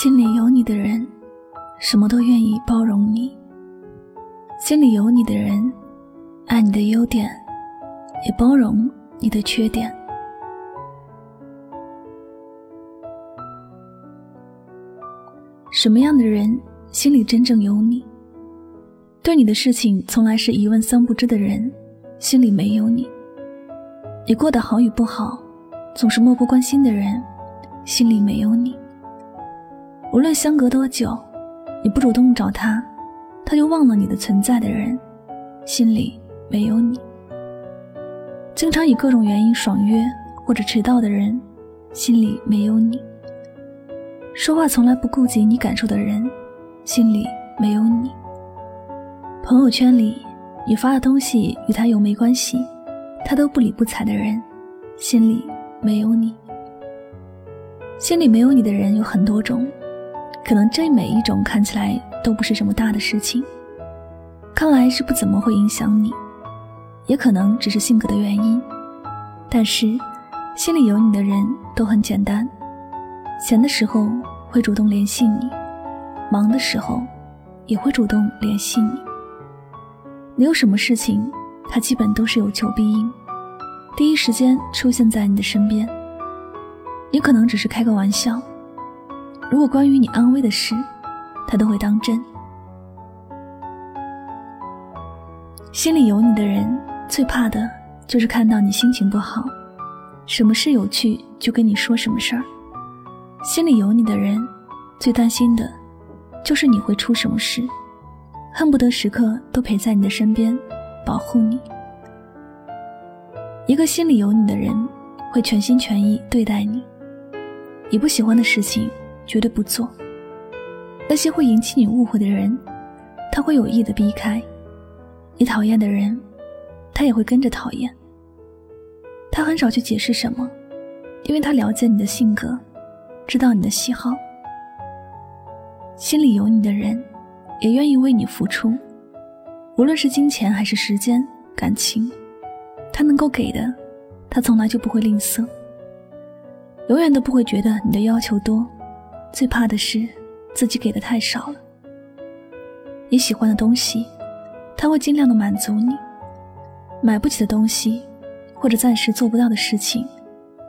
心里有你的人，什么都愿意包容你；心里有你的人，爱你的优点，也包容你的缺点。什么样的人心里真正有你？对你的事情从来是一问三不知的人，心里没有你；你过得好与不好，总是漠不关心的人，心里没有你。无论相隔多久，你不主动找他，他就忘了你的存在的人，心里没有你。经常以各种原因爽约或者迟到的人，心里没有你。说话从来不顾及你感受的人，心里没有你。朋友圈里你发的东西与他有没关系，他都不理不睬的人，心里没有你。心里没有你的人有很多种，可能这每一种看起来都不是什么大的事情，看来是不怎么会影响你，也可能只是性格的原因。但是，心里有你的人都很简单。闲的时候会主动联系你，忙的时候也会主动联系你。你有什么事情，他基本都是有求必应，第一时间出现在你的身边。也可能只是开个玩笑，如果关于你安危的事，他都会当真。心里有你的人，最怕的就是看到你心情不好，什么事有趣就跟你说什么事儿。心里有你的人，最担心的，就是你会出什么事，恨不得时刻都陪在你的身边，保护你。一个心里有你的人，会全心全意对待你。你不喜欢的事情，绝对不做；那些会引起你误会的人，他会有意的避开；你讨厌的人，他也会跟着讨厌。他很少去解释什么，因为他了解你的性格。知道你的喜好，心里有你的人，也愿意为你付出，无论是金钱还是时间、感情，他能够给的，他从来就不会吝啬，永远都不会觉得你的要求多，最怕的是自己给的太少了。你喜欢的东西，他会尽量的满足你；买不起的东西，或者暂时做不到的事情，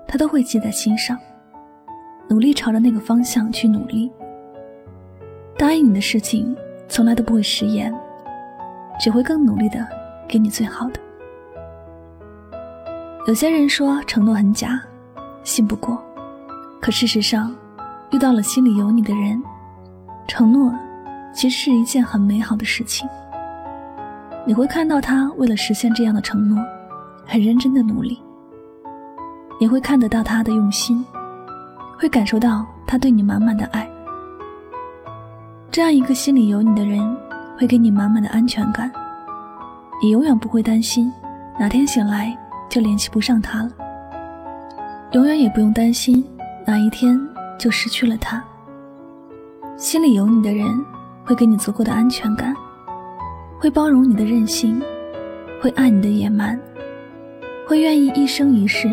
他都会记在心上。努力朝着那个方向去努力。答应你的事情从来都不会食言，只会更努力的给你最好的。有些人说承诺很假，信不过。可事实上，遇到了心里有你的人，承诺其实是一件很美好的事情。你会看到他为了实现这样的承诺，很认真的努力。你会看得到他的用心。会感受到他对你满满的爱，这样一个心里有你的人，会给你满满的安全感。你永远不会担心哪天醒来就联系不上他了，永远也不用担心哪一天就失去了他。心里有你的人，会给你足够的安全感，会包容你的任性，会爱你的野蛮，会愿意一生一世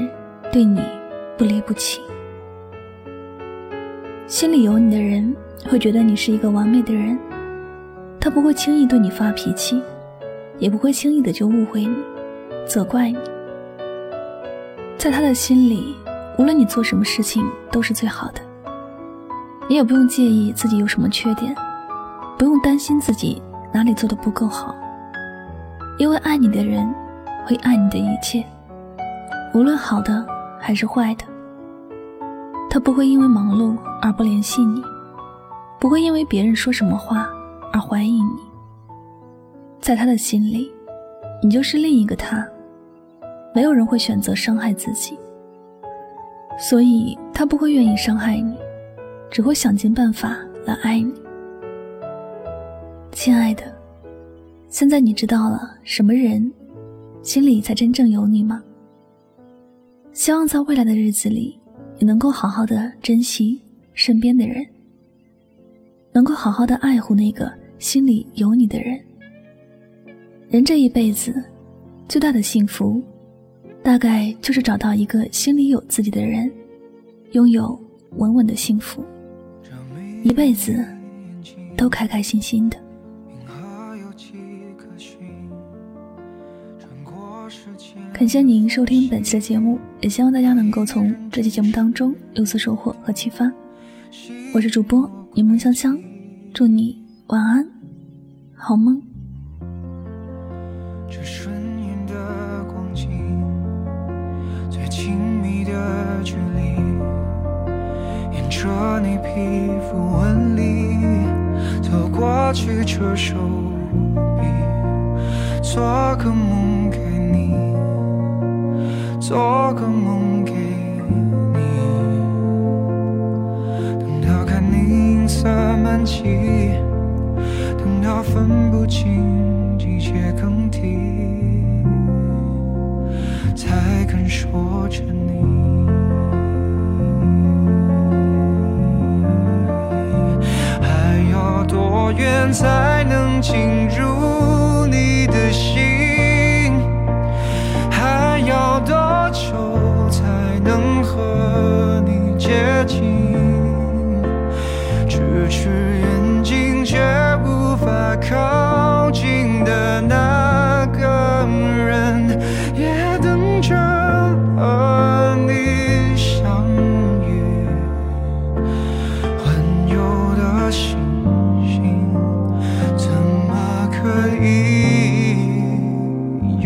对你不离不弃。心里有你的人会觉得你是一个完美的人，他不会轻易对你发脾气，也不会轻易的就误会你、责怪你。在他的心里，无论你做什么事情都是最好的，你也不用介意自己有什么缺点，不用担心自己哪里做的不够好，因为爱你的人会爱你的一切，无论好的还是坏的。他不会因为忙碌而不联系你，不会因为别人说什么话而怀疑你。在他的心里，你就是另一个他，没有人会选择伤害自己，所以他不会愿意伤害你，只会想尽办法来爱你。亲爱的，现在你知道了什么人心里才真正有你吗？希望在未来的日子里。你能够好好的珍惜身边的人，能够好好的爱护那个心里有你的人。人这一辈子最大的幸福，大概就是找到一个心里有自己的人，拥有稳稳的幸福，一辈子都开开心心的。感谢您收听本期的节目，也希望大家能够从这期节目当中有所收获和启发。我是主播柠檬香香，祝你晚安，好梦。这瞬眼的光景，亲密的距离，沿着你皮肤纹理走过去，这手臂，做个梦给你。做个梦给你，等到看你银色满际，等到分不清季节更替，才敢说着你。还要多远才能进入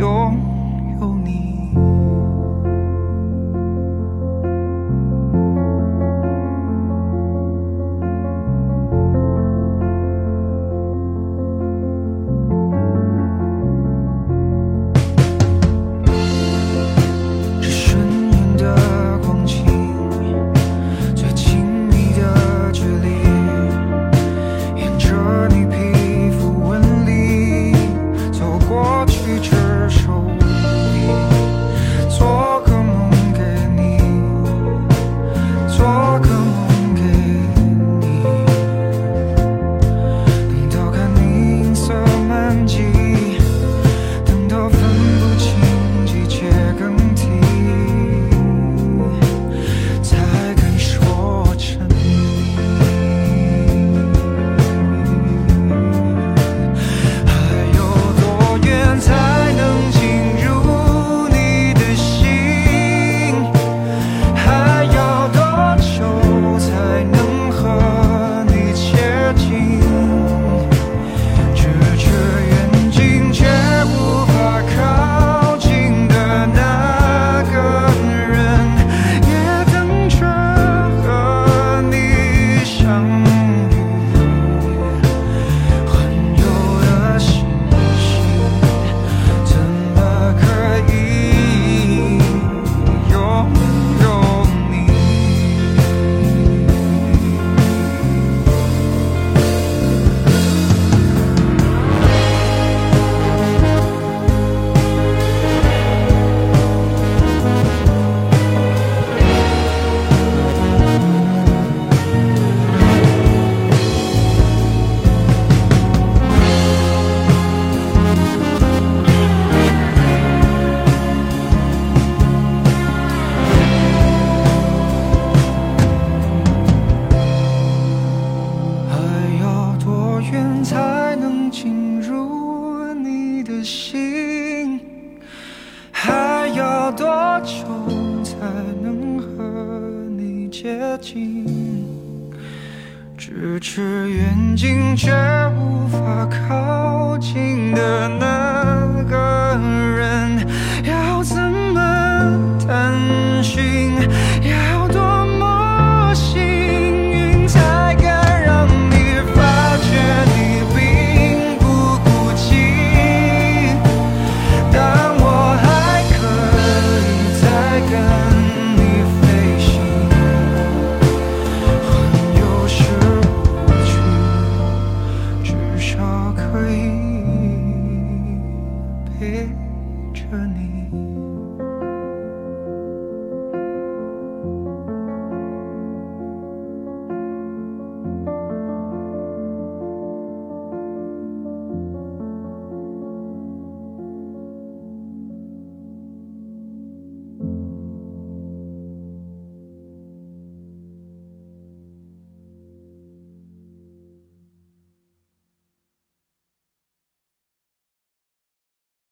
拥有你。星还要多久才能和你接近？咫尺远近却无法靠近的那个人。